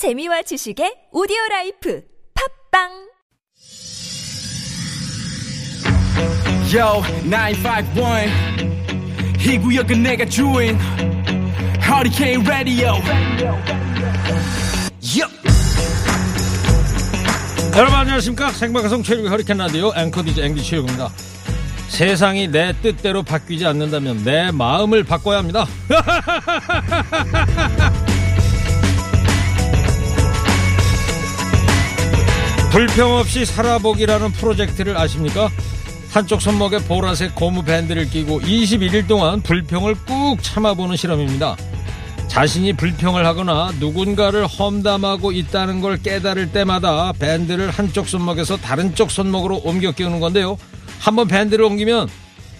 재미와 지식의 오디오 라이프 팟빵 Yo, 951. 이 구역은 내가 주인. Hurricane Radio. Yup. 여러분 안녕하십니까 생방송 최일구 허리케인 라디오 앵커 DJ 앵디 최일구입니다 세상이 내 뜻대로 바뀌지 않는다면 내 마음을 바꿔야 합니다 불평 없이 살아보기라는 프로젝트를 아십니까? 한쪽 손목에 보라색 고무 밴드를 끼고 21일 동안 불평을 꾹 참아보는 실험입니다. 자신이 불평을 하거나 누군가를 험담하고 있다는 걸 깨달을 때마다 밴드를 한쪽 손목에서 다른 쪽 손목으로 옮겨 끼우는 건데요. 한번 밴드를 옮기면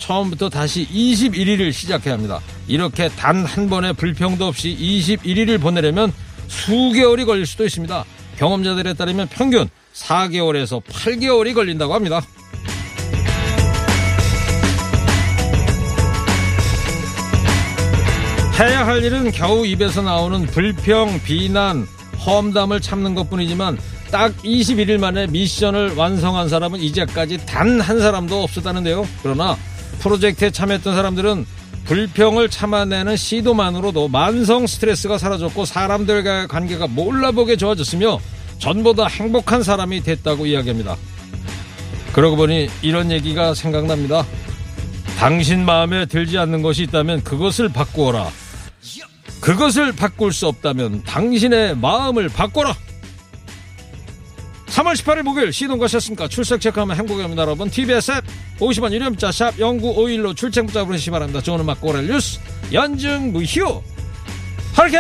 처음부터 다시 21일을 시작해야 합니다. 이렇게 단 한 번의 불평도 없이 21일을 보내려면 수개월이 걸릴 수도 있습니다. 경험자들에 따르면 평균 4개월에서 8개월이 걸린다고 합니다. 해야 할 일은 겨우 입에서 나오는 불평, 비난, 험담을 참는 것 뿐이지만 딱 21일 만에 미션을 완성한 사람은 이제까지 단 한 사람도 없었다는데요. 그러나 프로젝트에 참여했던 사람들은 불평을 참아내는 시도만으로도 만성 스트레스가 사라졌고 사람들과의 관계가 몰라보게 좋아졌으며 전보다 행복한 사람이 됐다고 이야기합니다. 그러고 보니 이런 얘기가 생각납니다. 당신 마음에 들지 않는 것이 있다면 그것을 바꾸어라. 그것을 바꿀 수 없다면 당신의 마음을 바꿔라. 3월 18일 목요일 시동 거셨습니까? 출석 체크하면 행복합니다 여러분. TBS 앱 50원 유료 문자 샵 0951로 출첵 문자 보내시기 바랍니다. 좋은 음악 고랄 뉴스 연중 무휴 하리케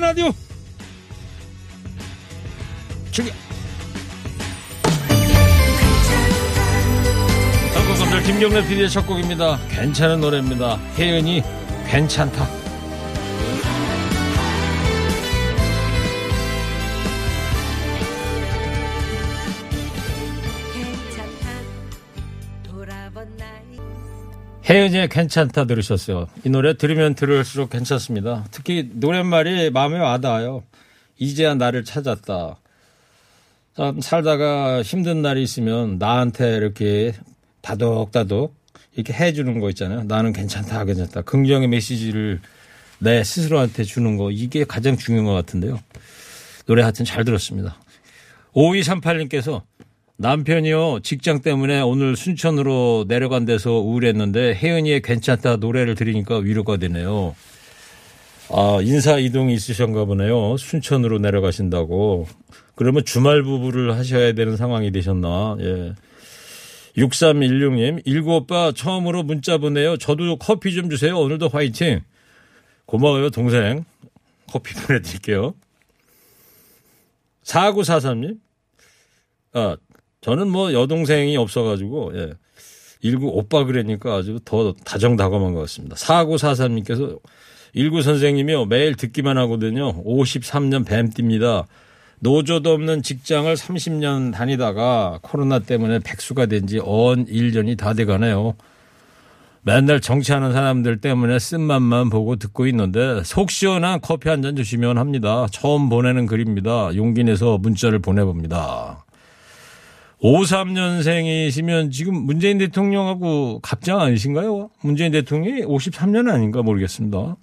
라디오 출격 한국분들 김경래 PD의 첫 곡입니다. 괜찮은 노래입니다. 혜연이 괜찮다. 혜연이의 괜찮다 들으셨어요. 이 노래 들으면 들을수록 괜찮습니다. 특히 노랫말이 마음에 와닿아요. 이제야 나를 찾았다. 참 살다가 힘든 날이 있으면 나한테 이렇게 다독다독 이렇게 해주는 거 있잖아요. 나는 괜찮다, 괜찮다. 긍정의 메시지를 내 스스로한테 주는 거 이게 가장 중요한 것 같은데요. 노래 하여튼 잘 들었습니다. 5238님께서 남편이요 직장 때문에 오늘 순천으로 내려간 데서 우울했는데 혜은이의 괜찮다 노래를 들으니까 위로가 되네요. 아 인사 이동이 있으셨가 보네요. 순천으로 내려가신다고. 그러면 주말 부부를 하셔야 되는 상황이 되셨나. 예. 6316님, 일구 오빠 처음으로 문자 보내요. 저도 커피 좀 주세요. 오늘도 화이팅. 고마워요, 동생. 커피 보내드릴게요. 4943님, 아, 저는 뭐 여동생이 없어가지고, 예. 일구 오빠 그러니까 아주 더 다정다감한 것 같습니다. 4943님께서 일구 선생님이요. 매일 듣기만 하거든요. 53년 뱀띠입니다. 노조도 없는 직장을 30년 다니다가 코로나 때문에 백수가 된 지 언 1년이 다 돼가네요. 맨날 정치하는 사람들 때문에 쓴맛만 보고 듣고 있는데 속 시원한 커피 한 잔 주시면 합니다. 처음 보내는 글입니다. 용기 내서 문자를 보내봅니다. 53년생이시면 지금 문재인 대통령하고 갑장 아니신가요? 문재인 대통령이 53년 아닌가 모르겠습니다.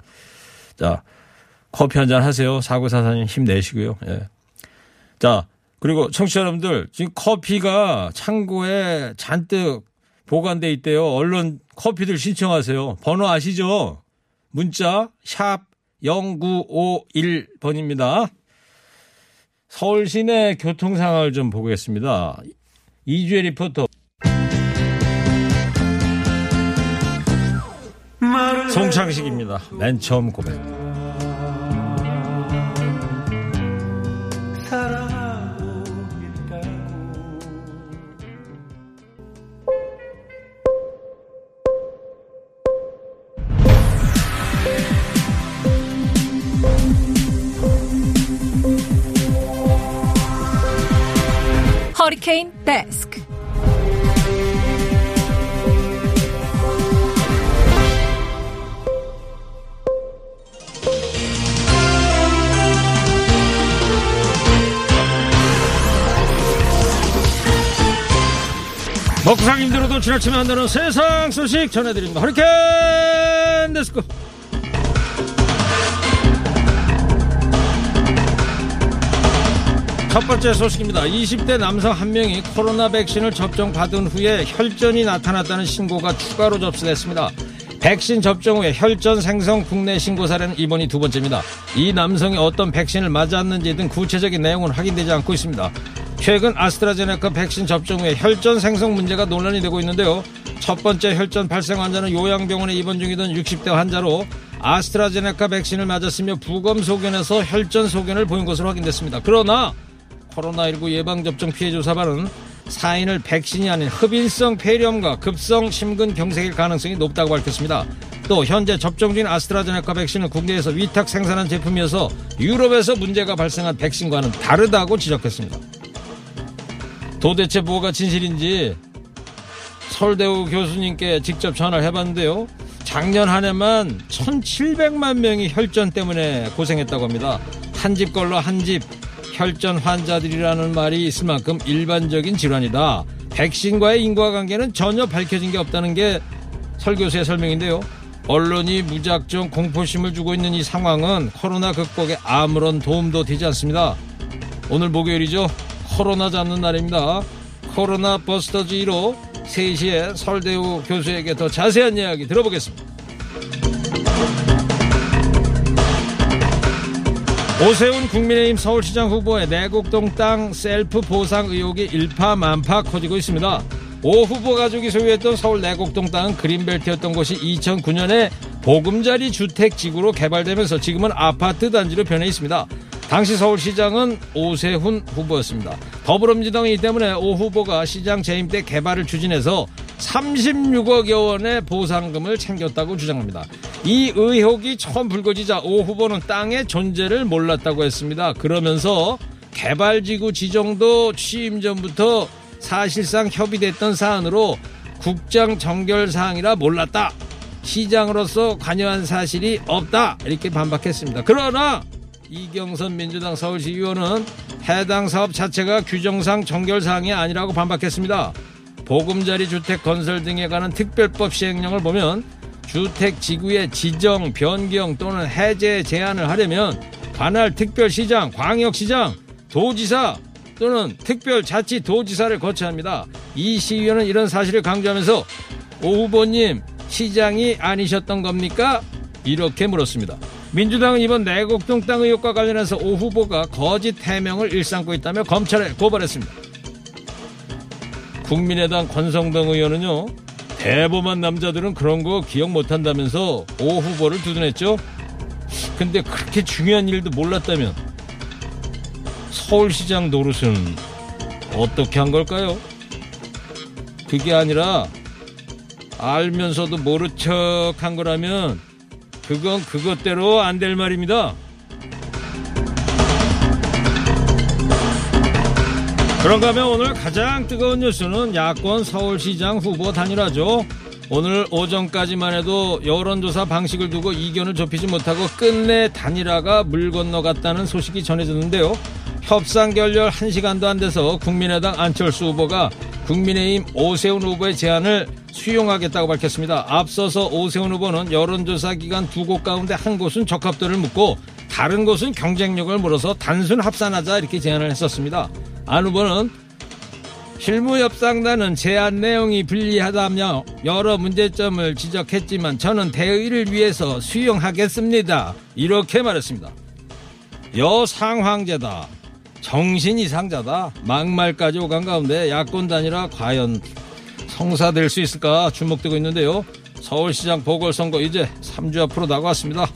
자, 커피 한 잔 하세요. 사고사사님 힘내시고요. 예. 자, 그리고 청취자 여러분들, 지금 커피가 창고에 잔뜩 보관돼 있대요. 얼른 커피들 신청하세요. 번호 아시죠? 문자 샵 0951번입니다. 서울 시내 교통 상황을 좀 보겠습니다. 이주혜 리포터. 송창식입니다. 맨 처음 고백. 허리케인 데스크. 먹상 힘들어도 지나치면 안 되는 세상 소식 전해드립니다. 허리케인 데스크. 첫 번째 소식입니다. 20대 남성 한 명이 코로나 백신을 접종받은 후에 혈전이 나타났다는 신고가 추가로 접수됐습니다. 백신 접종 후에 혈전 생성 국내 신고 사례는 이번이 두 번째입니다. 이 남성이 어떤 백신을 맞았는지 등 구체적인 내용은 확인되지 않고 있습니다. 최근 아스트라제네카 백신 접종 후에 혈전 생성 문제가 논란이 되고 있는데요. 첫 번째 혈전 발생 환자는 요양병원에 입원 중이던 60대 환자로 아스트라제네카 백신을 맞았으며 부검 소견에서 혈전 소견을 보인 것으로 확인됐습니다. 그러나 코로나19 예방접종 피해 조사반은 사인을 백신이 아닌 흡인성 폐렴과 급성 심근경색일 가능성이 높다고 밝혔습니다. 또 현재 접종 중인 아스트라제네카 백신은 국내에서 위탁 생산한 제품이어서 유럽에서 문제가 발생한 백신과는 다르다고 지적했습니다. 도대체 뭐가 진실인지 서울대우 교수님께 직접 전화를 해봤는데요. 작년 한 해만 1,700만 명이 혈전 때문에 고생했다고 합니다. 한 집 걸로 한집 혈전 환자들이라는 말이 있을 만큼 일반적인 질환이다. 백신과의 인과관계는 전혀 밝혀진 게 없다는 게 설교수의 설명인데요. 언론이 무작정 공포심을 주고 있는 이 상황은 코로나 극복에 아무런 도움도 되지 않습니다. 오늘 목요일이죠. 코로나 잡는 날입니다. 코로나 버스터즈 1호 3시에 서울대우 교수에게 더 자세한 이야기 들어보겠습니다. 오세훈 국민의힘 서울시장 후보의 내곡동 땅 셀프 보상 의혹이 일파만파 커지고 있습니다. 오 후보 가족이 소유했던 서울 내곡동 땅은 그린벨트였던 곳이 2009년에 보금자리 주택지구로 개발되면서 지금은 아파트 단지로 변해 있습니다. 당시 서울시장은 오세훈 후보였습니다. 더불어민주당이 때문에 오 후보가 시장 재임 때 개발을 추진해서 36억여 원의 보상금을 챙겼다고 주장합니다. 이 의혹이 처음 불거지자 오 후보는 땅의 존재를 몰랐다고 했습니다. 그러면서 개발지구 지정도 취임 전부터 사실상 협의됐던 사안으로 국장 정결 사항이라 몰랐다. 시장으로서 관여한 사실이 없다. 이렇게 반박했습니다. 그러나 이경선 민주당 서울시 의원은 해당 사업 자체가 규정상 정결 사항이 아니라고 반박했습니다. 보금자리 주택 건설 등에 관한 특별법 시행령을 보면 주택 지구의 지정, 변경 또는 해제 제한을 하려면 관할 특별시장, 광역시장, 도지사 또는 특별자치도지사를 거쳐야 합니다. 이 시의원은 이런 사실을 강조하면서 오 후보님 시장이 아니셨던 겁니까? 이렇게 물었습니다. 민주당은 이번 내곡동 땅 의혹과 관련해서 오 후보가 거짓 해명을 일삼고 있다며 검찰에 고발했습니다. 국민의당 권성동 의원은요. 대범한 남자들은 그런 거 기억 못한다면서 오 후보를 두둔했죠. 근데 그렇게 중요한 일도 몰랐다면 서울시장 노릇은 어떻게 한 걸까요? 그게 아니라 알면서도 모른 척 한 거라면 그건 그것대로 안 될 말입니다. 그런가 하면 오늘 가장 뜨거운 뉴스는 야권 서울시장 후보 단일화죠. 오늘 오전까지만 해도 여론조사 방식을 두고 이견을 좁히지 못하고 끝내 단일화가 물 건너갔다는 소식이 전해졌는데요. 협상 결렬 1시간도 안 돼서 국민의당 안철수 후보가 국민의힘 오세훈 후보의 제안을 수용하겠다고 밝혔습니다. 앞서서 오세훈 후보는 여론조사 기간 두 곳 가운데 한 곳은 적합도를 묻고 다른 곳은 경쟁력을 물어서 단순 합산하자 이렇게 제안을 했었습니다. 안 후보는 실무협상단은 제안 내용이 불리하다며 여러 문제점을 지적했지만 저는 대의를 위해서 수용하겠습니다. 이렇게 말했습니다. 여상황제다. 정신이 상자다. 막말까지 오간 가운데 야권 단일화 과연 성사될 수 있을까 주목되고 있는데요. 서울시장 보궐선거 이제 3주 앞으로 다가왔습니다.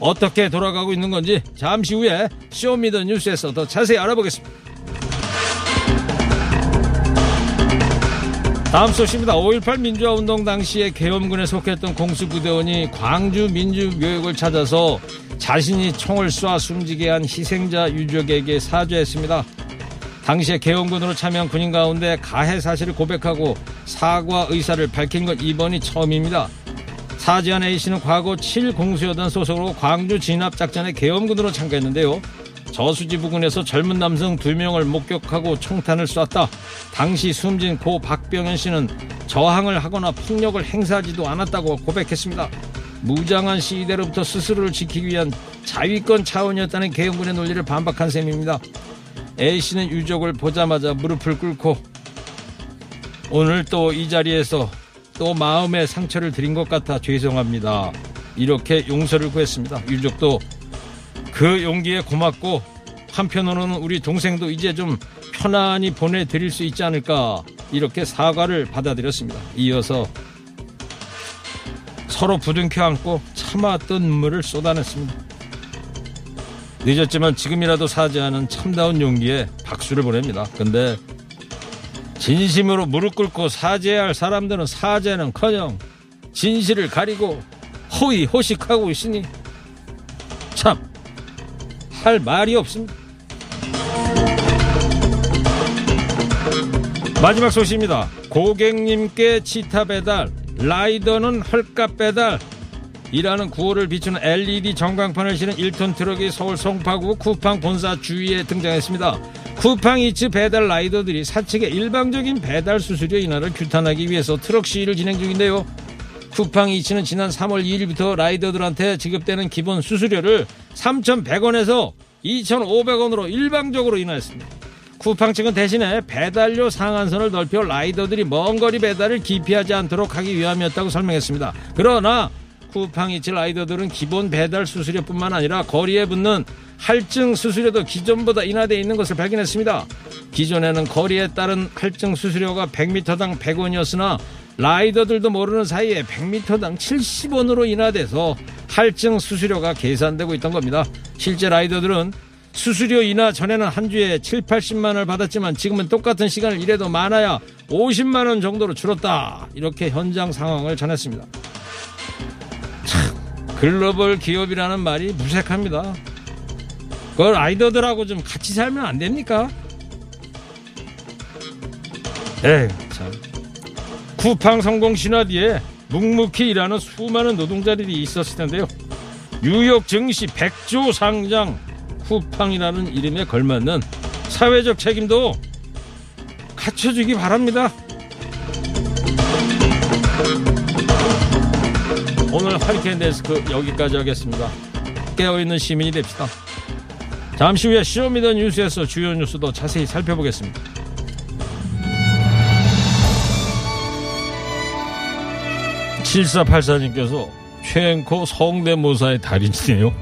어떻게 돌아가고 있는 건지 잠시 후에 쇼미더뉴스에서 더 자세히 알아보겠습니다. 다음 소식입니다. 5.18 민주화운동 당시에 계엄군에 속했던 공수부대원이 광주 민주묘역을 찾아서 자신이 총을 쏴 숨지게 한 희생자 유족에게 사죄했습니다. 당시에 계엄군으로 참여한 군인 가운데 가해 사실을 고백하고 사과 의사를 밝힌 건 이번이 처음입니다. 사지한 A씨는 과거 7공수여단 소속으로 광주 진압작전에 계엄군으로 참가했는데요. 저수지 부근에서 젊은 남성 두 명을 목격하고 총탄을 쐈다. 당시 숨진 고 박병현 씨는 저항을 하거나 폭력을 행사하지도 않았다고 고백했습니다. 무장한 시위대로부터 스스로를 지키기 위한 자위권 차원이었다는 개혁군의 논리를 반박한 셈입니다. A 씨는 유족을 보자마자 무릎을 꿇고 오늘 또 이 자리에서 또 마음의 상처를 드린 것 같아 죄송합니다. 이렇게 용서를 구했습니다. 유족도 그 용기에 고맙고 한편으로는 우리 동생도 이제 좀 편안히 보내드릴 수 있지 않을까 이렇게 사과를 받아들였습니다. 이어서 서로 부둥켜 안고 참아왔던 눈물을 쏟아냈습니다. 늦었지만 지금이라도 사죄하는 참다운 용기에 박수를 보냅니다. 근데 진심으로 무릎 꿇고 사죄해야 할 사람들은 사죄는커녕 진실을 가리고 호의 호식하고 있으니 참 할 말이 없습니다. 마지막 소식입니다. 고객님께 치타 배달, 라이더는 헐값 배달, 이라는 구호를 비추는 LED 전광판을 실은 1톤 트럭이 서울 송파구 쿠팡 본사 주위에 등장했습니다. 쿠팡 이츠 배달 라이더들이 사측의 일방적인 배달 수수료 인하를 규탄하기 위해서 트럭 시위를 진행 중인데요. 쿠팡 이츠는 지난 3월 2일부터 라이더들한테 지급되는 기본 수수료를 3,100원에서 2,500원으로 일방적으로 인하했습니다. 쿠팡 측은 대신에 배달료 상한선을 넓혀 라이더들이 먼 거리 배달을 기피하지 않도록 하기 위함이었다고 설명했습니다. 그러나 쿠팡 이츠 라이더들은 기본 배달 수수료뿐만 아니라 거리에 붙는 할증 수수료도 기존보다 인하되어 있는 것을 발견했습니다. 기존에는 거리에 따른 할증 수수료가 100m당 100원이었으나 라이더들도 모르는 사이에 100m당 70원으로 인하돼서 할증 수수료가 계산되고 있던 겁니다. 실제 라이더들은 수수료 인하 전에는 한 주에 7, 80만 원을 받았지만 지금은 똑같은 시간을 일해도 많아야 50만 원 정도로 줄었다. 이렇게 현장 상황을 전했습니다. 참, 글로벌 기업이라는 말이 무색합니다. 그걸 아이더들하고 좀 같이 살면 안 됩니까? 에이, 참. 쿠팡 성공 신화 뒤에 묵묵히 일하는 수많은 노동자들이 있었을 텐데요. 뉴욕 증시 100조 상장 쿠팡이라는 이름에 걸맞는 사회적 책임도 갖춰주기 바랍니다. 오늘 허리케인 데스크 여기까지 하겠습니다. 깨어있는 시민이 됩시다. 잠시 후에 show me the 뉴스에서 주요 뉴스도 자세히 살펴보겠습니다. 칠사팔사님께서 최앵커 성대모사의 달인이네요.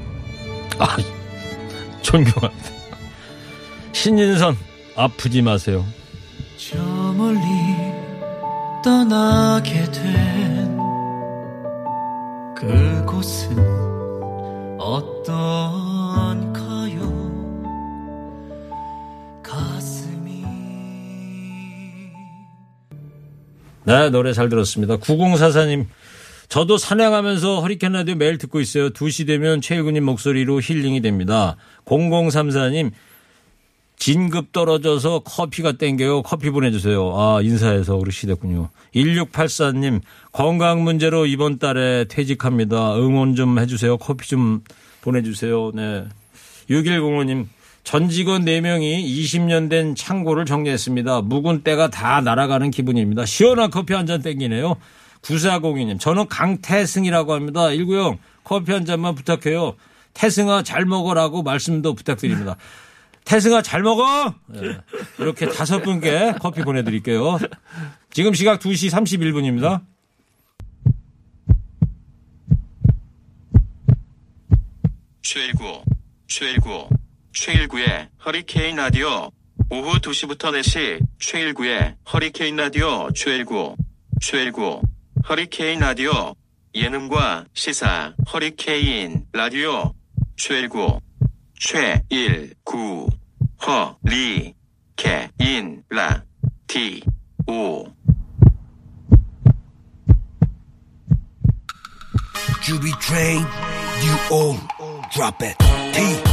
아, 존경합니다. 신인선 아프지 마세요. 저 멀리 떠나게 된 그곳은 어떤 네 노래 잘 들었습니다. 9044님 저도 사냥하면서 허리케인 라디오 매일 듣고 있어요. 2시 되면 최일구님 목소리로 힐링이 됩니다. 0034님 진급 떨어져서 커피가 땡겨요. 커피 보내주세요. 아, 인사해서 그러시겠군요. 1684님, 건강 문제로 이번 달에 퇴직합니다. 응원 좀 해주세요. 커피 좀 보내주세요. 네. 6105님, 전 직원 4명이 20년 된 창고를 정리했습니다. 묵은 때가 다 날아가는 기분입니다. 시원한 커피 한 잔 땡기네요. 9402님, 저는 강태승이라고 합니다. 190, 커피 한 잔만 부탁해요. 태승아 잘 먹어라고 말씀도 부탁드립니다. 태승아 잘 먹어! 네. 이렇게 다섯 분께 커피 보내드릴게요. 지금 시각 2시 31분입니다. 최일구, 최일구, 최일구의 허리케인 라디오. 오후 2시부터 4시 최일구의 허리케인 라디오 최일구, 최일구. 허리케인 라디오. 예능과 시사 허리케인 라디오. 최일구 최일구. 허리케인 라디오. 주비트레인 yo drop it. TBS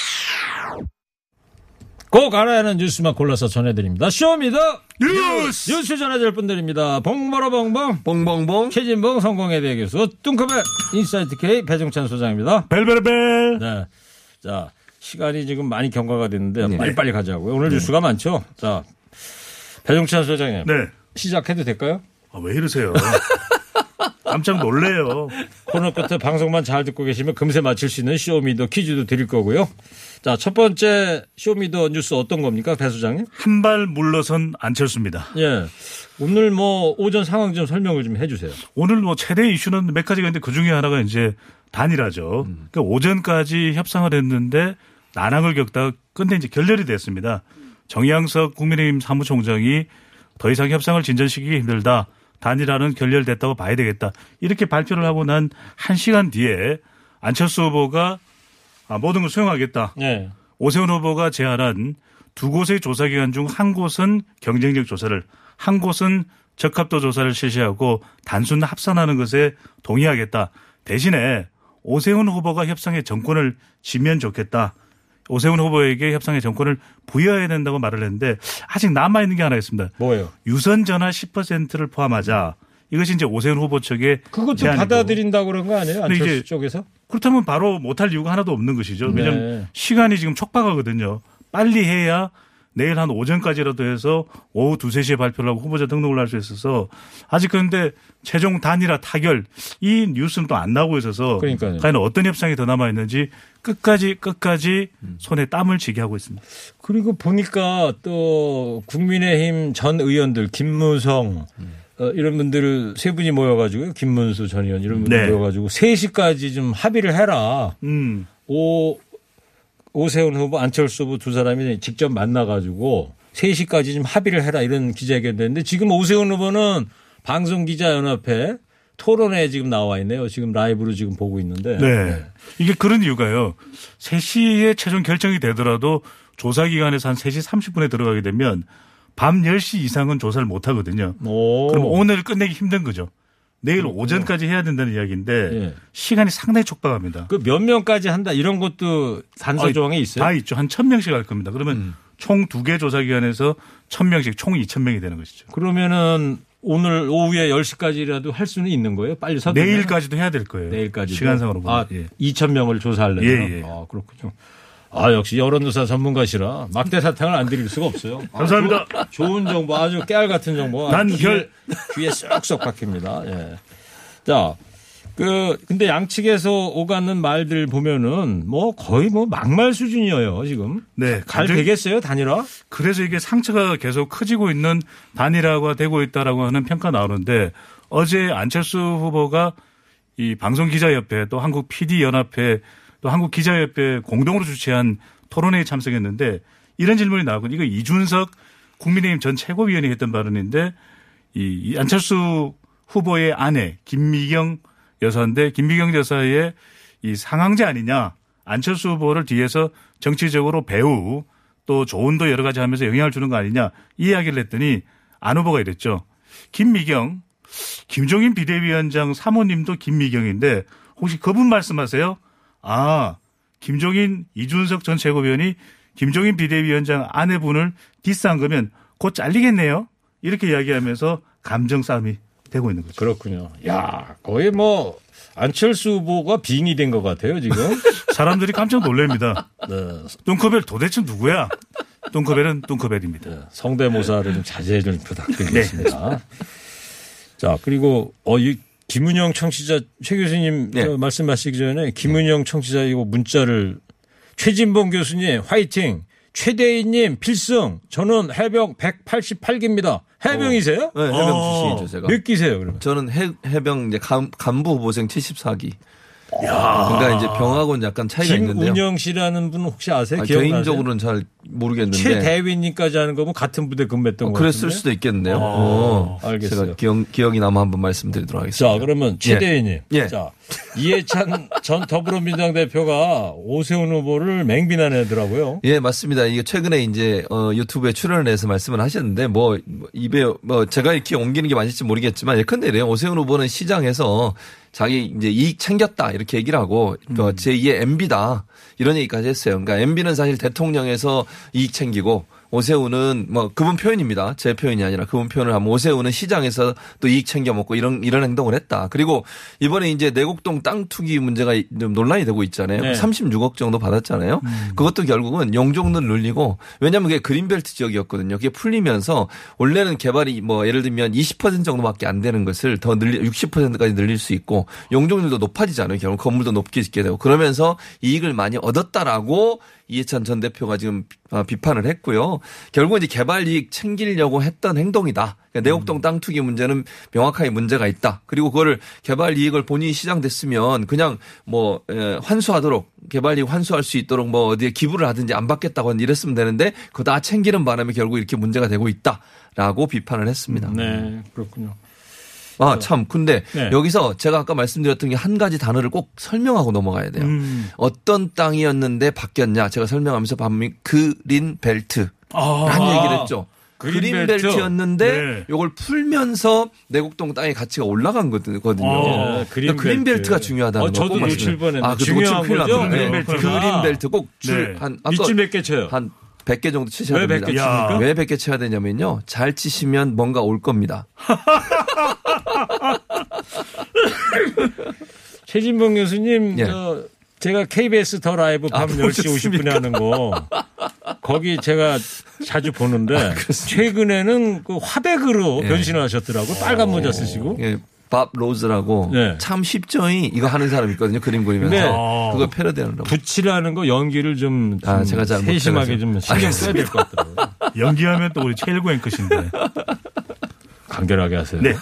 꼭 알아야 하는 뉴스만 골라서 전해드립니다. show me the 뉴스! 뉴스 전해드릴 분들입니다. 봉버러봉봉 봉봉봉. 최진봉 성공회대 교수 뚱커벨 인사이트 K 배종찬 소장입니다. 벨벨벨. 네. 자, 시간이 지금 많이 경과가 됐는데 네. 빨리빨리 가자고요. 오늘 뉴스가 많죠. 자, 배종찬 소장님. 네. 시작해도 될까요? 아, 왜 이러세요? 깜짝 놀래요. 코너 끝에 방송만 잘 듣고 계시면 금세 맞힐 수 있는 show me the 퀴즈도 드릴 거고요. 자, 첫 번째 show me the 뉴스 어떤 겁니까, 배 소장님? 한 발 물러선 안철수입니다. 예. 오늘 뭐 오전 상황 좀 설명을 좀 해주세요. 오늘 뭐 최대 이슈는 몇 가지가 있는데 그 중에 하나가 이제 단일화죠. 그러니까 오전까지 협상을 했는데 난항을 겪다가 끝내 이제 결렬이 됐습니다. 정양석 국민의힘 사무총장이 더 이상 협상을 진전시키기 힘들다. 단일화는 결렬됐다고 봐야 되겠다. 이렇게 발표를 하고 난 한 시간 뒤에 안철수 후보가 아, 모든 걸 수용하겠다. 예. 오세훈 후보가 제안한 두 곳의 조사 기관 중 한 곳은 경쟁력 조사를, 한 곳은 적합도 조사를 실시하고 단순 합산하는 것에 동의하겠다. 대신에 오세훈 후보가 협상의 정권을 지면 좋겠다. 오세훈 후보에게 협상의 정권을 부여해야 된다고 말을 했는데 아직 남아 있는 게 하나 있습니다. 뭐예요? 유선 전화 10%를 포함하자. 이것이 이제 오세훈 후보 측의 그것도 제안이고. 받아들인다고 그런 거 아니에요? 안철수 이제 쪽에서? 그렇다면 바로 못할 이유가 하나도 없는 것이죠. 왜냐하면 네. 시간이 지금 촉박하거든요. 빨리 해야 내일 한 오전까지라도 해서 오후 두세 시에 발표를 하고 후보자 등록을 할 수 있어서 아직 그런데 최종 단일화 타결 이 뉴스는 또 안 나오고 있어서 그러니까요. 과연 어떤 협상이 더 남아 있는지 끝까지 끝까지 음. 손에 땀을 쥐게 하고 있습니다. 그리고 보니까 또 국민의힘 전 의원들 김무성 어, 이런 분들 세 분이 모여가지고 김문수 전 의원 이런 분들 네. 모여가지고 3시까지 좀 합의를 해라. 음. 오 오세훈 후보 안철수 후보 두 사람이 직접 만나가지고 3시까지 좀 합의를 해라 이런 기자회견도 했는데 지금 오세훈 후보는 방송기자연합회 토론회에 지금 나와 있네요. 지금 라이브로 지금 보고 있는데. 네. 이게 그런 이유가요. 3시에 최종 결정이 되더라도 조사 기간에서 한 3시 30분에 들어가게 되면 밤 10시 이상은 조사를 못 하거든요. 오. 그럼 오늘 끝내기 힘든 거죠. 내일 오전까지 해야 된다는 이야기인데 예. 시간이 상당히 촉박합니다. 그 몇 명까지 한다 이런 것도 단서 조항에 있어요? 다 있죠. 한 1000명씩 할 겁니다. 그러면 총두 개 조사 기관에서 1000명씩 총 2000명이 되는 것이죠. 그러면은 오늘 오후에 10시까지라도 할 수는 있는 거예요? 빨리 서두르면? 내일까지도 해야 될 거예요. 내일까지 시간상으로 보면. 아, 예. 2천 명을 조사하려면 예, 예. 아, 그렇군요. 아, 역시 여론조사 전문가시라 막대 사탕을 안 드릴 수가 없어요. 아, 감사합니다. 좋- 좋은 정보, 아주 깨알 같은 정보. 단결. 귀에, 귀에 쏙쏙 박힙니다. 예. 자, 그, 근데 양측에서 오가는 말들 보면은 뭐 거의 뭐 막말 수준이에요, 지금. 네. 잘 되겠어요, 단일화? 그래서 이게 상처가 계속 커지고 있는 단일화가 되고 있다라고 하는 평가 나오는데 어제 안철수 후보가 이 방송기자협회 또 한국 PD연합회 또 한국 기자협회 공동으로 주최한 토론회에 참석했는데 이런 질문이 나오고 이거 이준석 국민의힘 전 최고위원이 했던 발언인데 이, 이 안철수 후보의 아내 김미경 여사인데 김미경 여사의 이 상황제 아니냐 안철수 후보를 뒤에서 정치적으로 배우 또 조언도 여러 가지 하면서 영향을 주는 거 아니냐 이 이야기를 했더니 안 후보가 이랬죠. 김미경 김종인 비대위원장 사모님도 김미경인데 혹시 그분 말씀하세요? 아 김종인 이준석 전 최고위원이 김종인 비대위원장 아내분을 디스한 거면 곧 잘리겠네요. 이렇게 이야기하면서 감정 싸움이 되고 있는 거죠. 그렇군요. 야, 거의 뭐 안철수 후보가 빙이 된 것 같아요, 지금. 사람들이 깜짝 놀랍니다. 네. 뚱커벨 도대체 누구야? 뚱커벨은 뚱커벨입니다. 성대모사를 좀 자제해 좀 부탁드리겠습니다. 자, 그리고 어, 이 김은영 청취자 최 교수님 네. 저 말씀하시기 전에 김은영 청취자 이거 문자를 최진봉 교수님 화이팅 최대희님 필승 저는 해병 188기입니다. 해병이세요? 네, 해병 어. 출신이죠, 제가. 몇 기세요, 그러면? 저는 해, 해병 이제 간, 간부 후보생 74기. 그러니까 이제 병하고는 약간 차이가 있는데요. 김운영 씨라는 분 혹시 아세요? 아? 개인적으로는 잘 모르겠는데. 최대위님까지 하는 거면 같은 부대 근무했던 어, 거 그랬을 같은데? 수도 있겠네요. 어, 알겠어요. 제가 기억, 기억이 나면 한번 말씀드리도록 하겠습니다. 자, 그러면 최대위님. 예. 자, 이해찬 전 더불어민주당 대표가 오세훈 후보를 맹비난하더라고요. 예, 맞습니다. 이게 최근에 이제 어, 유튜브에 출연을 해서 말씀을 하셨는데 뭐, 뭐 입에 뭐 제가 이렇게 옮기는 게 맞을지 모르겠지만 예컨대 오세훈 후보는 시장에서 자기 이제 이익 챙겼다 이렇게 얘기를 하고 또 제2의 MB다 이런 얘기까지 했어요. 그러니까 MB는 사실 대통령에서 이익 챙기고 오세훈은 뭐 그분 표현입니다. 제 표현이 아니라 그분 표현을 하면 오세훈은 시장에서 또 이익 챙겨 먹고 이런 이런 행동을 했다. 그리고 이번에 이제 내곡동 땅 투기 문제가 좀 논란이 되고 있잖아요. 네. 36억 정도 받았잖아요. 그것도 결국은 용적률 늘리고 왜냐하면 그게 그린벨트 지역이었거든요. 그게 풀리면서 원래는 개발이 뭐 예를 들면 20% 정도밖에 안 되는 것을 더 늘리 60%까지 늘릴 수 있고 용적률도 높아지잖아요. 결국 건물도 높게 짓게 되고 그러면서 이익을 많이 얻었다라고 이해찬 전 대표가 지금 아, 비판을 했고요. 결국은 이제 개발 이익 챙기려고 했던 행동이다. 그러니까 내곡동 땅 투기 문제는 명확하게 문제가 있다. 그리고 그거를 개발 이익을 본인이 시장됐으면 그냥 뭐 에, 환수하도록 개발 이익 환수할 수 있도록 뭐 어디에 기부를 하든지 안 받겠다고 이랬으면 되는데 그거 다 챙기는 바람에 결국 이렇게 문제가 되고 있다라고 비판을 했습니다. 네, 그렇군요. 아, 참. 근데 네. 여기서 제가 아까 말씀드렸던 게 한 가지 단어를 꼭 설명하고 넘어가야 돼요. 어떤 땅이었는데 바뀌었냐. 제가 설명하면서 반면 그린 벨트. 라는 얘기를 했죠. 그린 그린 벨트. 벨트였는데 네. 요걸 풀면서 내곡동 땅의 가치가 올라간 거거든요. 어, 네, 그러니까 그린 벨트가 중요하다는 어, 거. 저도 말씀드려요. 뻔했는데. 아, 그 중요한 놓칠 거죠? 뻔 그린 네. 벨트가. 그린 벨트 꼭줄 네. 한 아까 밑줄 몇개 쳐요? 한 100개 정도 치셔야 왜 됩니다. 100개 칩니까? 왜 100개 쳐야 되냐면요. 잘 치시면 뭔가 올 겁니다. 최진봉 교수님, 예. 저 제가 KBS 더 라이브 밤 아, 10시 보셨습니까? 50분에 하는 거 거기 제가 자주 보는데 아? 최근에는 그 화백으로 예. 변신을 하셨더라고 빨간 모자 쓰시고 예, 밥 로즈라고 네. 참 쉽죠이 이거 하는 사람 있거든요. 그림 그리면서 네. 그거 패러디하느라고. 붙이라는 거 연기를 좀, 좀 아, 제가 잘 세심하게. 좀 신경 써야 될 것 같더라고요. 연기하면 또 우리 최일구 앵커신데. 간결하게 하세요. 네.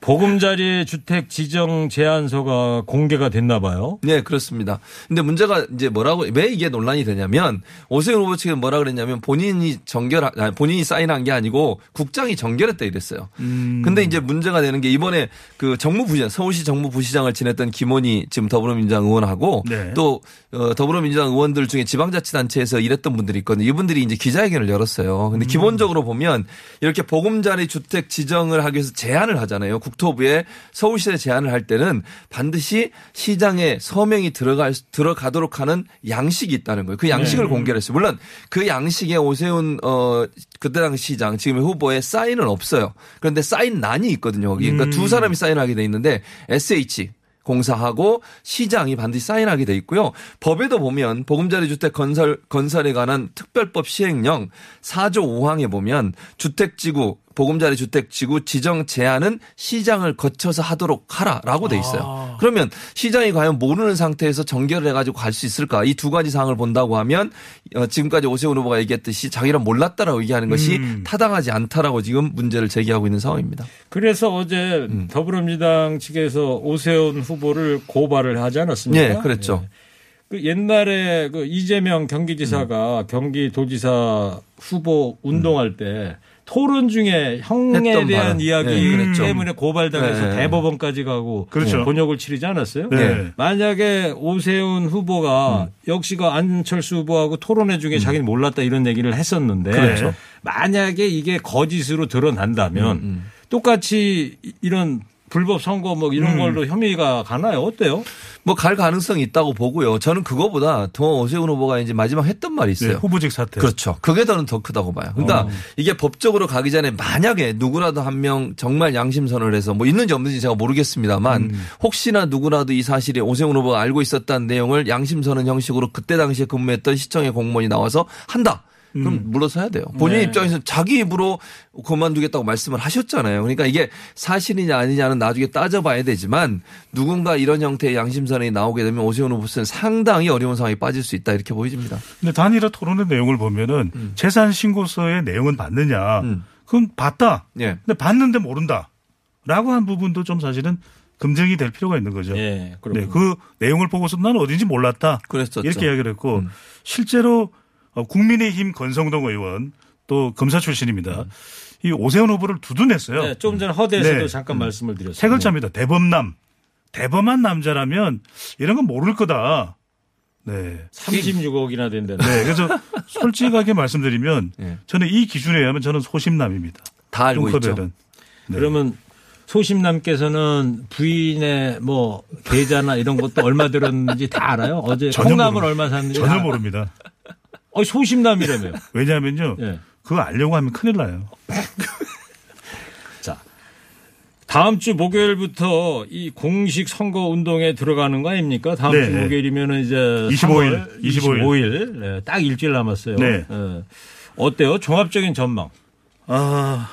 보금자리 주택 지정 제한서가 공개가 됐나 봐요. 네, 그렇습니다. 근데 문제가 이제 뭐라고 왜 이게 논란이 되냐면 오세훈 후보 측은 뭐라 그랬냐면 본인이 정결 아니, 본인이 사인한 게 아니고 국장이 정결했다 이랬어요. 음. 근데 이제 문제가 되는 게 이번에 그 정무부시장 서울시 정무부시장을 지냈던 김원희 지금 더불어민주당 의원하고 네. 또 어, 더불어민주당 의원들 중에 지방자치단체에서 일했던 분들이 있거든요. 이분들이 이제 기자회견을 열었어요. 음. 근데 기본적으로 보면 이렇게 보금자리 주택 지정을 하기 위해서 제안을 하잖아요. 국토부에 서울시에 제안을 할 때는 반드시 시장에 서명이 들어갈 들어가도록 하는 양식이 있다는 거예요. 그 양식을 공개를 했어요. 물론 그 양식에 오세훈 어 그때 당시 시장 지금의 후보의 사인은 없어요. 그런데 사인란이 있거든요. 거기. 그러니까 두 사람이 사인하게 돼 있는데 SH 공사하고 시장이 반드시 사인하게 돼 있고요. 법에도 보면 보금자리 주택 건설 건설에 관한 특별법 시행령 4조 5항에 보면 주택 지구 보금자리 주택 지구 지정 제한은 시장을 거쳐서 하도록 하라라고 돼 있어요. 그러면 시장이 과연 모르는 상태에서 정결을 해가지고 갈 수 있을까? 이 두 가지 사항을 본다고 하면 어, 지금까지 오세훈 후보가 얘기했듯이 자기는 몰랐다라고 얘기하는 것이 음. 타당하지 않다라고 지금 문제를 제기하고 있는 상황입니다. 그래서 어제 음. 더불어민주당 측에서 오세훈 후보를 고발을 하지 않았습니까? 네, 그랬죠. 그 옛날에 그 이재명 음. 경기지사가 경기도지사 후보 운동할 때 토론 중에 형에 대한 발언. 이야기 네. 때문에 고발당해서 네. 대법원까지 가고 그렇죠. 곤욕을 치르지 않았어요? 네. 만약에 오세훈 후보가 음. 역시가 안철수 후보하고 토론회 중에 자기는 몰랐다 이런 얘기를 했었는데 그렇죠. 만약에 이게 거짓으로 드러난다면 음, 똑같이 이- 이런 불법 선거 뭐 이런 음. 걸로 혐의가 가나요? 어때요? 뭐 갈 가능성이 있다고 보고요. 저는 그거보다 더 오세훈 후보가 이제 마지막 했던 말이 네, 있어요. 후보직 사퇴. 그렇죠. 그게 더는 더 크다고 봐요. 그러니까 어. 이게 법적으로 가기 전에 만약에 누구라도 한 명 정말 양심선을 해서 뭐 있는지 없는지 제가 모르겠습니다만 음. 혹시나 누구라도 이 사실이 오세훈 후보가 알고 있었다는 내용을 양심선언 형식으로 그때 당시에 근무했던 시청의 공무원이 나와서 한다. 그럼 물러서야 돼요. 본인 네. 입장에서 자기 입으로 그만두겠다고 말씀을 하셨잖아요. 그러니까 이게 사실이냐 아니냐는 나중에 따져봐야 되지만 누군가 이런 형태의 양심선언이 나오게 되면 오세훈 후보는 상당히 어려운 상황에 빠질 수 있다 이렇게 보여집니다. 근데 단일화 토론의 내용을 보면은 재산 신고서의 내용은 봤느냐? 음. 그건 봤다. 예. 근데 봤는데 모른다. 라고 한 부분도 좀 사실은 검증이 될 필요가 있는 거죠. 예. 네, 그 내용을 보고서 나는 어딘지 몰랐다. 그랬었죠. 이렇게 이야기를 했고 음. 실제로 어, 국민의힘 권성동 의원 또 검사 출신입니다. 이 오세훈 후보를 두둔했어요. 네, 좀 전에 허대에서도 네. 잠깐 말씀을 드렸어요. 세 글자입니다. 대범남. 대범한 남자라면 이런 건 모를 거다. 네. 36억이나 된다. 네. 그래서 솔직하게 말씀드리면 예. 저는 이 기준에 의하면 저는 소심남입니다. 다 알고 있죠. 네. 그러면 소심남께서는 부인의 뭐 계좌나 이런 것도 얼마 들었는지 다 알아요? 어제 전혀 콩나물 모릅니다. 얼마 샀는지 전혀 다- 모릅니다. 어, 소심남이라며요. 왜냐하면요. 예. 그거 알려고 하면 큰일 나요. 자, 다음 주 목요일부터 이 공식 선거 운동에 들어가는 거 아닙니까? 다음 네, 주 네. 목요일이면은 이제 25일, 25일, 25일. 네, 딱 일주일 남았어요. 네. 예. 어때요? 종합적인 전망. 아,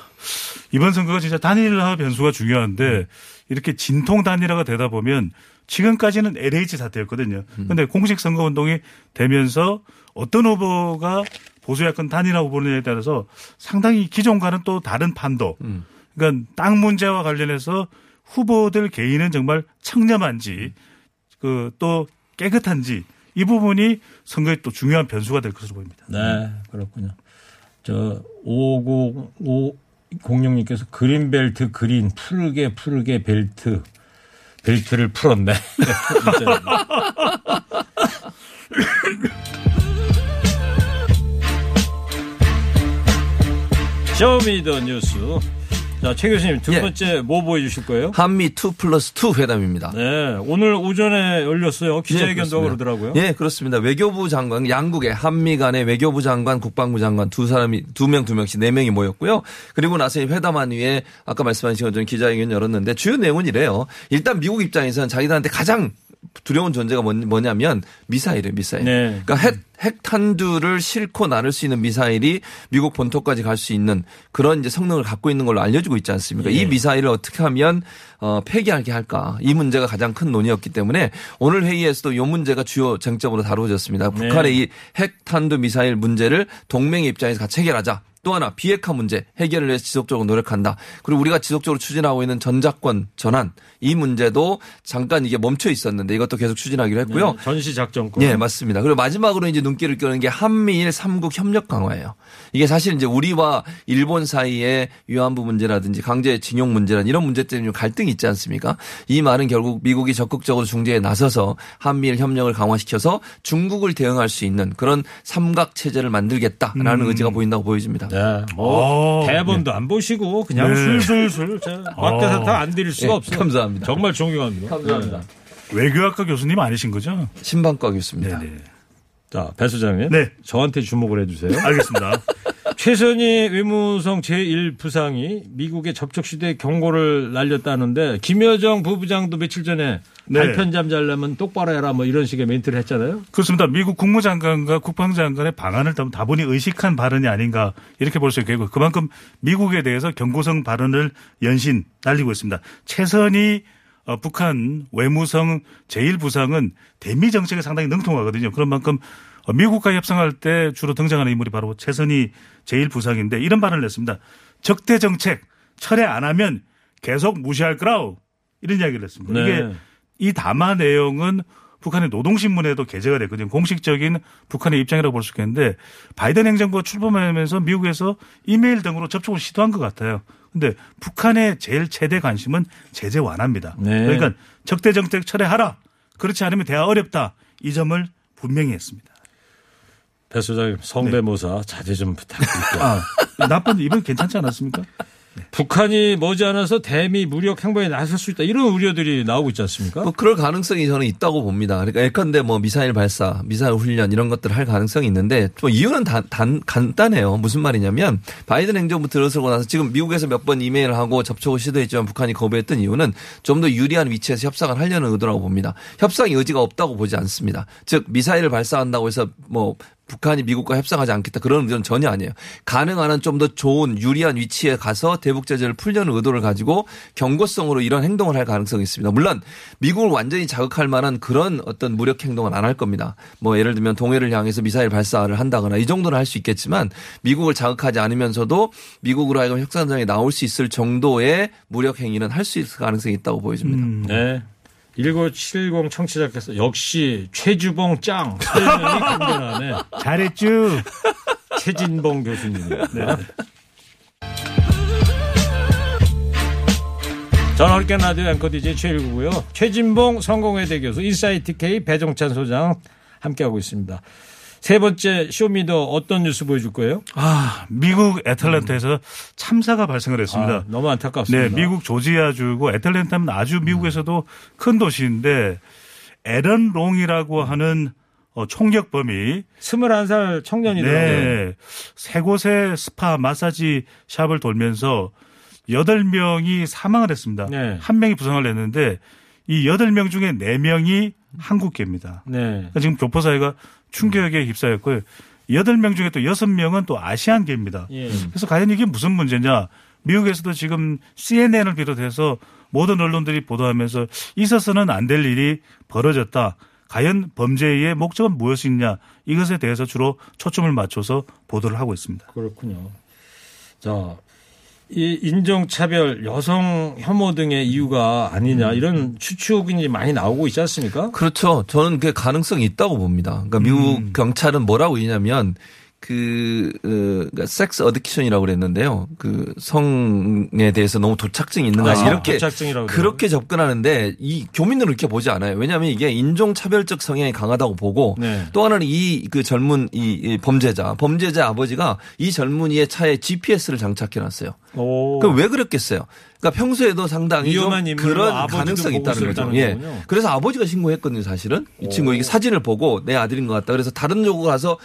이번 선거가 진짜 단일화 변수가 중요한데 이렇게 진통 단일화가 되다 보면 지금까지는 LH 사태였거든요. 근데 공식 선거 운동이 되면서 어떤 후보가 보수 야권 단일화 후보냐에 따라서 상당히 기존과는 또 다른 판도. 그러니까 땅 문제와 관련해서 후보들 개인은 정말 청렴한지 그 또 깨끗한지 이 부분이 선거에 또 중요한 변수가 될 것으로 보입니다. 네, 그렇군요. 저 5006님께서 그린벨트 그린 푸르게 푸르게 벨트 벨트를 풀었네. show me the 뉴스. 자, 최 교수님 두 예. 번째 뭐 보여주실 거예요? 한미 2 플러스 2 회담입니다. 네, 오늘 오전에 열렸어요. 기자회견도 예, 그러더라고요. 예, 그렇습니다. 외교부 장관, 양국의 한미 간의 외교부 장관, 국방부 장관 두 사람이 두 명, 두 명씩 네 명이 모였고요. 그리고 나서 이 회담한 후에 아까 말씀하신 것처럼 기자회견 열었는데 주요 내용은 이래요. 일단 미국 입장에서는 자기들한테 가장 두려운 존재가 뭐냐- 뭐냐면 미사일이에요, 미사일. 네. 그러니까 핵, 핵탄두를 싣고 나를 수 있는 미사일이 미국 본토까지 갈 수 있는 그런 이제 성능을 갖고 있는 걸로 알려지고 있지 않습니까? 예. 이 미사일을 어떻게 하면 어, 폐기하게 할까? 이 문제가 가장 큰 논의였기 때문에 오늘 회의에서도 이 문제가 주요 쟁점으로 다루어졌습니다. 네. 북한의 이 핵탄두 미사일 문제를 동맹의 입장에서 같이 해결하자. 또 하나 비핵화 문제 해결을 위해서 지속적으로 노력한다. 그리고 우리가 지속적으로 추진하고 있는 전작권 전환 이 문제도 잠깐 이게 멈춰 있었는데 이것도 계속 추진하기로 했고요. 네, 전시 작전권. 예, 맞습니다. 그리고 마지막으로 이제 눈길을 끄는 게 한미일 삼국 협력 강화예요. 이게 사실 이제 우리와 일본 사이의 위안부 문제라든지 강제 징용 문제라든 이런 문제 때문에 좀 갈등이 있지 않습니까? 이 말은 결국 미국이 적극적으로 중재에 나서서 한미일 협력을 강화시켜서 중국을 대응할 수 있는 그런 삼각 체제를 만들겠다라는 의지가 보인다고 보여집니다. 네, 뭐 어, 대본도 안 보시고 그냥 네. 술술술 꽉대서 다안 드릴 수가 예, 없어요. 감사합니다. 정말 존경합니다. 감사합니다. 네. 외교학과 교수님 아니신 거죠? 신방과 교수입니다. 네네. 자, 배 소장님. 네. 저한테 주목을 해주세요. 알겠습니다. 최선희 외무성 제1부상이 미국의 접촉 시대 경고를 날렸다는데 김여정 부부장도 며칠 전에 네. 발편 잠 잘려면 똑바로 해라 뭐 이런 식의 멘트를 했잖아요. 그렇습니다. 미국 국무장관과 국방장관의 방안을 다분히 의식한 발언이 아닌가 이렇게 볼 수 있겠고 그만큼 미국에 대해서 경고성 발언을 연신 날리고 있습니다. 최선희 어, 북한 외무성 제1부상은 대미 정책에 상당히 능통하거든요. 그런 만큼 어, 미국과 협상할 때 주로 등장하는 인물이 바로 최선희 제1부상인데 이런 발언을 냈습니다. 적대 정책 철회 안 하면 계속 무시할 거라고 이런 이야기를 했습니다. 네. 이게 이 담화 내용은 북한의 노동신문에도 게재가 됐거든요. 공식적인 북한의 입장이라고 볼 수 있겠는데 바이든 행정부가 출범하면서 미국에서 이메일 등으로 접촉을 시도한 것 같아요. 근데 북한의 제일 최대 관심은 제재 완화입니다. 네. 그러니까 적대 정책 철회하라. 그렇지 않으면 대화 어렵다. 이 점을 분명히 했습니다. 배 소장님 성대모사 자제 좀 부탁드릴게요. 아, 나쁜 이번 괜찮지 않았습니까? 북한이 머지않아서 대미 무력 행보에 나설 수 있다 이런 우려들이 나오고 있지 않습니까? 뭐 그럴 가능성이 저는 있다고 봅니다. 그러니까 예컨대 뭐 미사일 발사, 미사일 훈련 이런 것들을 할 가능성이 있는데 또 이유는 단, 단 간단해요. 무슨 말이냐면 바이든 행정부 들어서고 나서 지금 미국에서 몇 번 이메일을 하고 접촉을 시도했지만 북한이 거부했던 이유는 좀 더 유리한 위치에서 협상을 하려는 의도라고 봅니다. 협상의 의지가 없다고 보지 않습니다. 즉 미사일을 발사한다고 해서 뭐 북한이 미국과 협상하지 않겠다 그런 의도는 전혀 아니에요. 가능한 한 좀 더 좋은 유리한 위치에 가서 대북 제재를 풀려는 의도를 가지고 경고성으로 이런 행동을 할 가능성이 있습니다. 물론 미국을 완전히 자극할 만한 그런 어떤 무력 행동은 안 할 겁니다. 뭐 예를 들면 동해를 향해서 미사일 발사를 한다거나 이 정도는 할 수 있겠지만 미국을 자극하지 않으면서도 미국으로 하여금 협상장에 나올 수 있을 정도의 무력 행위는 할 수 있을 가능성이 있다고 보여집니다. 네. 1970 청취자께서 역시 최주봉 짱 간단하네. 잘했죠. 최진봉 교수님. 네. 전 허리케인 라디오 앵커 DJ 최일구고요. 최진봉 성공회대 교수 인사이트 K 배종찬 소장 함께하고 있습니다. 세 번째 show me the 어떤 뉴스 보여줄 거예요? 아, 미국 애틀랜타에서 참사가 발생을 했습니다. 아, 너무 안타깝습니다. 네, 미국 조지아주고 애틀랜타는 아주 미국에서도 큰 도시인데 에런 롱이라고 하는 어, 총격범이 21살 청년이더라고요. 네, 세 곳의 스파 마사지 샵을 돌면서 8명이 사망을 했습니다. 네. 한 명이 부상을 냈는데 이 8명 중에 4명이 한국계입니다. 네. 그러니까 지금 교포 사회가 충격에 휩싸였고요. 8명 중에 또 6명은 또 아시안계입니다. 예. 그래서 과연 이게 무슨 문제냐? 미국에서도 지금 CNN을 비롯해서 모든 언론들이 보도하면서 있어서는 안 될 일이 벌어졌다. 과연 범죄의 목적은 무엇이냐? 이것에 대해서 주로 초점을 맞춰서 보도를 하고 있습니다. 그렇군요. 자, 이 인종차별, 여성 혐오 등의 이유가 아니냐 이런 추측이 많이 나오고 있지 않습니까? 그렇죠. 저는 그 가능성이 있다고 봅니다. 그러니까 미국 경찰은 뭐라고 얘기냐면 그, 어, 그러니까 섹스 어딕션이라고 그랬는데요. 그 성에 대해서 너무 도착증이 있는 것이 아, 이렇게 도착증이라고 그렇게 접근하는데 이 교민들은 이렇게 보지 않아요. 왜냐하면 이게 인종 차별적 성향이 강하다고 보고 네. 또 하나는 이 그 젊은 이, 이 범죄자, 범죄자 아버지가 이 젊은이의 차에 GPS를 장착해 놨어요. 오. 그럼 왜 그랬겠어요? 그러니까 평소에도 상당히 좀 그런 가능성이 있다는 거죠. 예. 거군요. 그래서 아버지가 신고했거든요, 사실은. 이 친구 이게 사진을 보고 내 아들인 것 같다. 그래서 다른 쪽으로 가서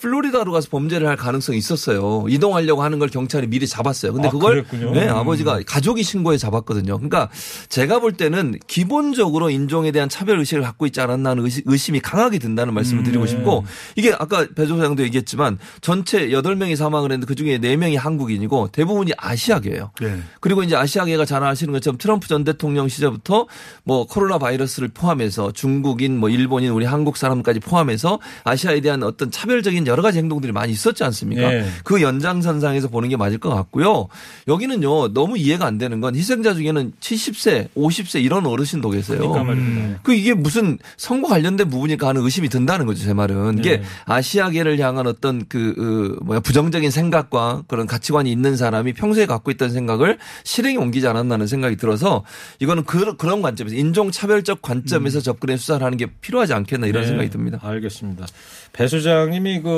플로리다로 가서 범죄를 할 가능성이 있었어요. 이동하려고 하는 걸 경찰이 미리 잡았어요. 근데 아, 그걸. 네, 음. 아버지가 가족이 신고해 잡았거든요. 그러니까 제가 볼 때는 기본적으로 인종에 대한 차별 의식을 갖고 있지 않았나 하는 의식, 의심이 강하게 든다는 말씀을 드리고 싶고 이게 아까 배 소장도 얘기했지만 전체 8명이 사망을 했는데 그중에 4명이 한국인이고 대부분이 아시아계예요. 네. 그리고 이제 아시아계가 잘 아시는 것처럼 트럼프 전 대통령 시절부터 뭐 코로나 바이러스를 포함해서 중국인, 뭐 일본인, 우리 한국 사람까지 포함해서 아시아에 대한 어떤 차별적인 여러 가지 행동들이 많이 있었지 않습니까? 네. 그 연장선상에서 보는 게 맞을 것 같고요. 여기는요 너무 이해가 안 되는 건 희생자 중에는 70세, 50세 이런 어르신도 계세요. 그러니까 말입니다. 그 이게 무슨 선거 관련된 부분일까 하는 의심이 든다는 거죠, 제 말은. 이게 네. 아시아계를 향한 어떤 그, 어, 뭐야, 부정적인 생각과 그런 가치관이 있는 사람이 평소에 갖고 있던 생각을 실행에 옮기지 않았나는 생각이 들어서 이거는 그, 그런 관점에서 인종차별적 관점에서 접근해 수사를 하는 게 필요하지 않겠나 이런 음. 네, 생각이 듭니다. 알겠습니다. 배 소장님이 그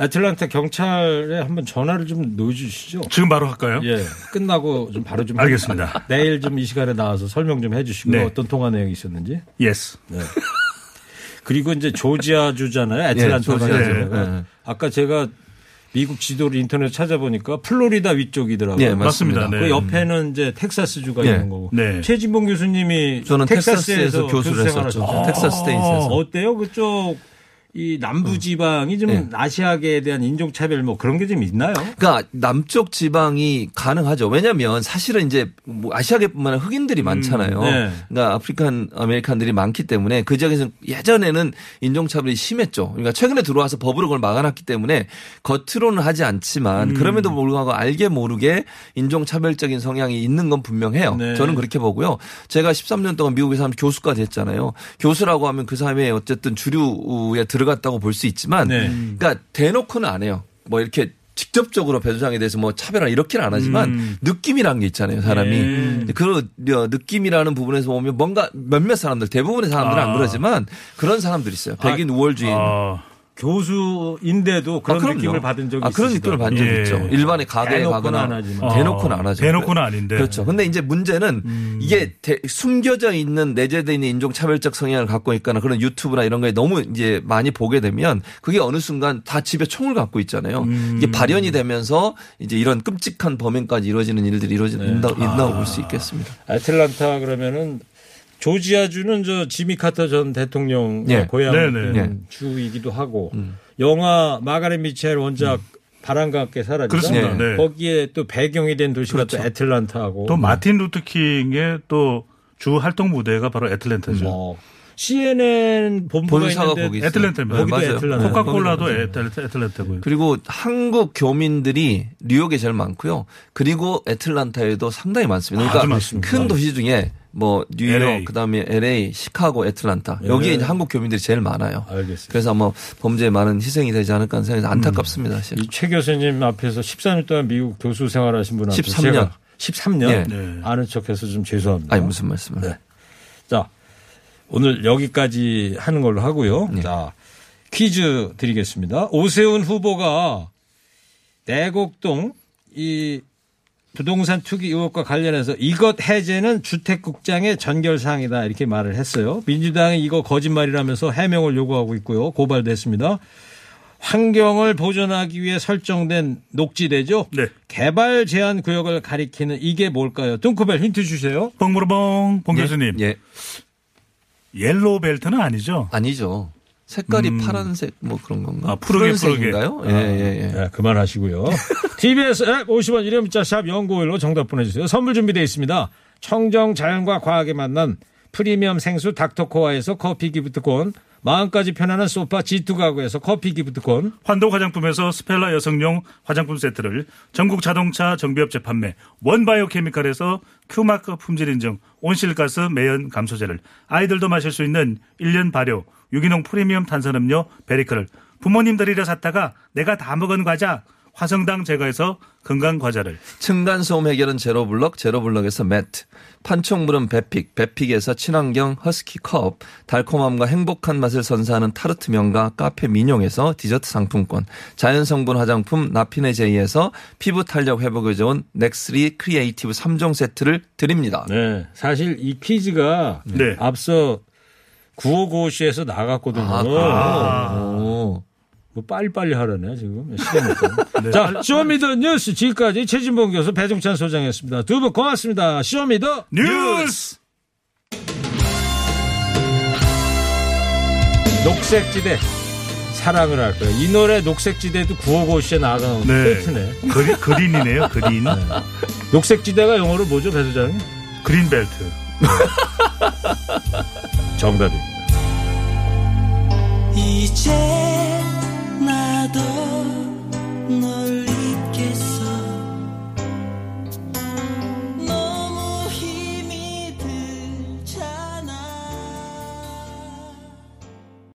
애틀란타 경찰에 한번 전화를 좀 넣어주시죠. 지금 바로 할까요? 예, 끝나고 좀 바로 좀 알겠습니다. 내일 좀 이 시간에 나와서 설명 좀 해주시고 네. 어떤 통화 내용이 있었는지. yes. 그리고 이제 조지아 주잖아요. 애틀란타가. 예, 조지아주. 아니라. 예. 아까 제가 미국 지도를 인터넷 찾아보니까 플로리다 위쪽이더라고요. 예, 맞습니다. 맞습니다. 네. 그 옆에는 이제 텍사스 주가 네. 있는 거고. 네. 최진봉 교수님이 저는 텍사스에서 텍사스에서 교수를 했었죠. Texas State에서. 어때요? 그쪽 이 남부 지방이 좀 네. 아시아계에 대한 인종 차별 뭐 그런 게 좀 있나요? 그러니까 남쪽 지방이 가능하죠. 왜냐하면 사실은 이제 뭐 아시아계뿐만 아니라 흑인들이 많잖아요. 네. 그러니까 African American들이 많기 때문에 그 지역에서는 예전에는 인종 차별이 심했죠. 그러니까 최근에 들어와서 법으로 그걸 막아놨기 때문에 겉으로는 하지 않지만 그럼에도 불구하고 알게 모르게 인종 차별적인 성향이 있는 건 분명해요. 네. 저는 그렇게 보고요. 제가 13년 동안 미국에서 한 교수까지 했잖아요. 교수라고 하면 그 사회에 어쨌든 주류에 들 어갔다고 볼 수 있지만 네. 그러니까 대놓고는 안 해요. 뭐 이렇게 직접적으로 배조장에 대해서 뭐 차별화 이렇게는 안 하지만 음. 느낌이라는 게 있잖아요, 사람이. 네. 그 느낌이라는 부분에서 보면 뭔가 몇몇 사람들, 대부분의 사람들은 아. 안 그러지만 그런 사람들 있어요. 백인 우월주의. 아, 교수인데도 그런 아, 그럼요. 느낌을 받은 적이 아, 그런 느낌을 받은 적이 예. 있죠. 일반의 가게에 대놓고는 가거나 안 하지만. 대놓고는 아, 안 하죠. 대놓고는 아닌데. 그렇죠. 근데 이제 문제는 음. 이게 대- 숨겨져 있는 내재되어 있는 인종 차별적 성향을 갖고 있거나 그런 유튜브나 이런 거에 너무 이제 많이 보게 되면 그게 어느 순간 다 집에 총을 갖고 있잖아요. 음. 이게 발현이 되면서 이제 이런 끔찍한 범행까지 이루어지는 일들이 이루어진다, 네. 있다고 볼수 있겠습니다. 애틀란타 그러면은 조지아주는 저 지미 카터 전 대통령 예. 고향 네네. 예. 주이기도 하고 영화 마가렛 미첼 원작 바람과 함께 사라지죠. 그렇습니다. 네. 거기에 또 배경이 된 도시가 또 그렇죠. 애틀란타하고 또 마틴 루트킹의 또 주 활동 무대가 바로 애틀랜타죠. 뭐 CNN 본부가 본사가 있는데 거기 있어요. 애틀랜타입니다. 거기도 맞아요. 애틀란타. 코카콜라도 거기도 애틀- 애틀랜타고요. 그리고 한국 교민들이 뉴욕에 제일 많고요. 그리고 애틀란타에도 상당히 많습니다. 그러니까 많습니다. 큰 도시 중에 뭐 뉴욕, LA. 그다음에 LA, 시카고, 애틀란타 여기에 네. 이제 한국 교민들이 제일 많아요. 알겠습니다. 그래서 뭐 범죄에 많은 희생이 되지 않을까 하는 생각이 안타깝습니다. 사실. 이최 교수님 앞에서 14년 동안 미국 교수 생활하신 분 앞에서 13년. 제가 13년 네. 네. 아는 척해서 좀 죄송합니다. 아니 무슨 말씀을? 네. 자 오늘 여기까지 하는 걸로 하고요. 네. 자 퀴즈 드리겠습니다. 오세훈 후보가 내곡동 이 부동산 투기 의혹과 관련해서 이것 해제는 주택국장의 전결사항이다 이렇게 말을 했어요. 민주당이 이거 거짓말이라면서 해명을 요구하고 있고요. 고발됐습니다. 환경을 보존하기 위해 설정된 녹지대죠. 네. 개발 제한 구역을 가리키는 이게 뭘까요? 뚱크벨 힌트 주세요. 뻥무르뻥 봉 교수님. 예, yellow belt는 아니죠. 아니죠. 색깔이 파란색 뭐 그런 건가? 아, 푸르게, 푸른색인가요? 예, 예, 예. 네, 그만하시고요. TBS 앱 50원 유료 문자 샵 영구오일로 정답 보내주세요. 선물 준비되어 있습니다. 청정 자연과 과학이 만난 프리미엄 생수 닥터코아에서 커피 기프트콘 마음까지 편안한 소파 G2 가구에서 커피 기프트콘. 한독 화장품에서 스펠라 여성용 화장품 세트를 전국 자동차 정비업체 판매 원바이오 케미칼에서 큐마크 품질 인증 온실가스 매연 감소제를 아이들도 마실 수 있는 1년 발효 유기농 프리미엄 탄산음료 베리크를 부모님 드리려 샀다가 내가 다 먹은 과자 화성당 제과에서 건강 과자를 층간소음 해결은 제로블럭, 제로블럭에서 매트, 판촉물은 베픽, 베픽에서 친환경 허스키 컵, 달콤함과 행복한 맛을 선사하는 타르트 명가 카페 민용에서 디저트 상품권, 자연성분 화장품 나피네 제이에서 피부 탄력 회복에 좋은 넥스리 크리에이티브 3종 세트를 드립니다. 네, 사실 이 퀴즈가 네. 앞서 9595쇼에서 나갔거든요. 오. 뭐 빨리빨리 하라네 지금 시간부터. 자, Show Me the 뉴스 지금까지 최진봉 교수 배종찬 소장이었습니다. 두 분 고맙습니다. Show Me the 뉴스 녹색지대 사랑을 할 거예요. 이 노래 녹색지대도 9595시에 나가는 네. 포트네. 그리, green이네요 green 녹색지대가 영어로 뭐죠, 배 소장님? 그린벨트 정답입니다. 이제 나도 널 잊겠어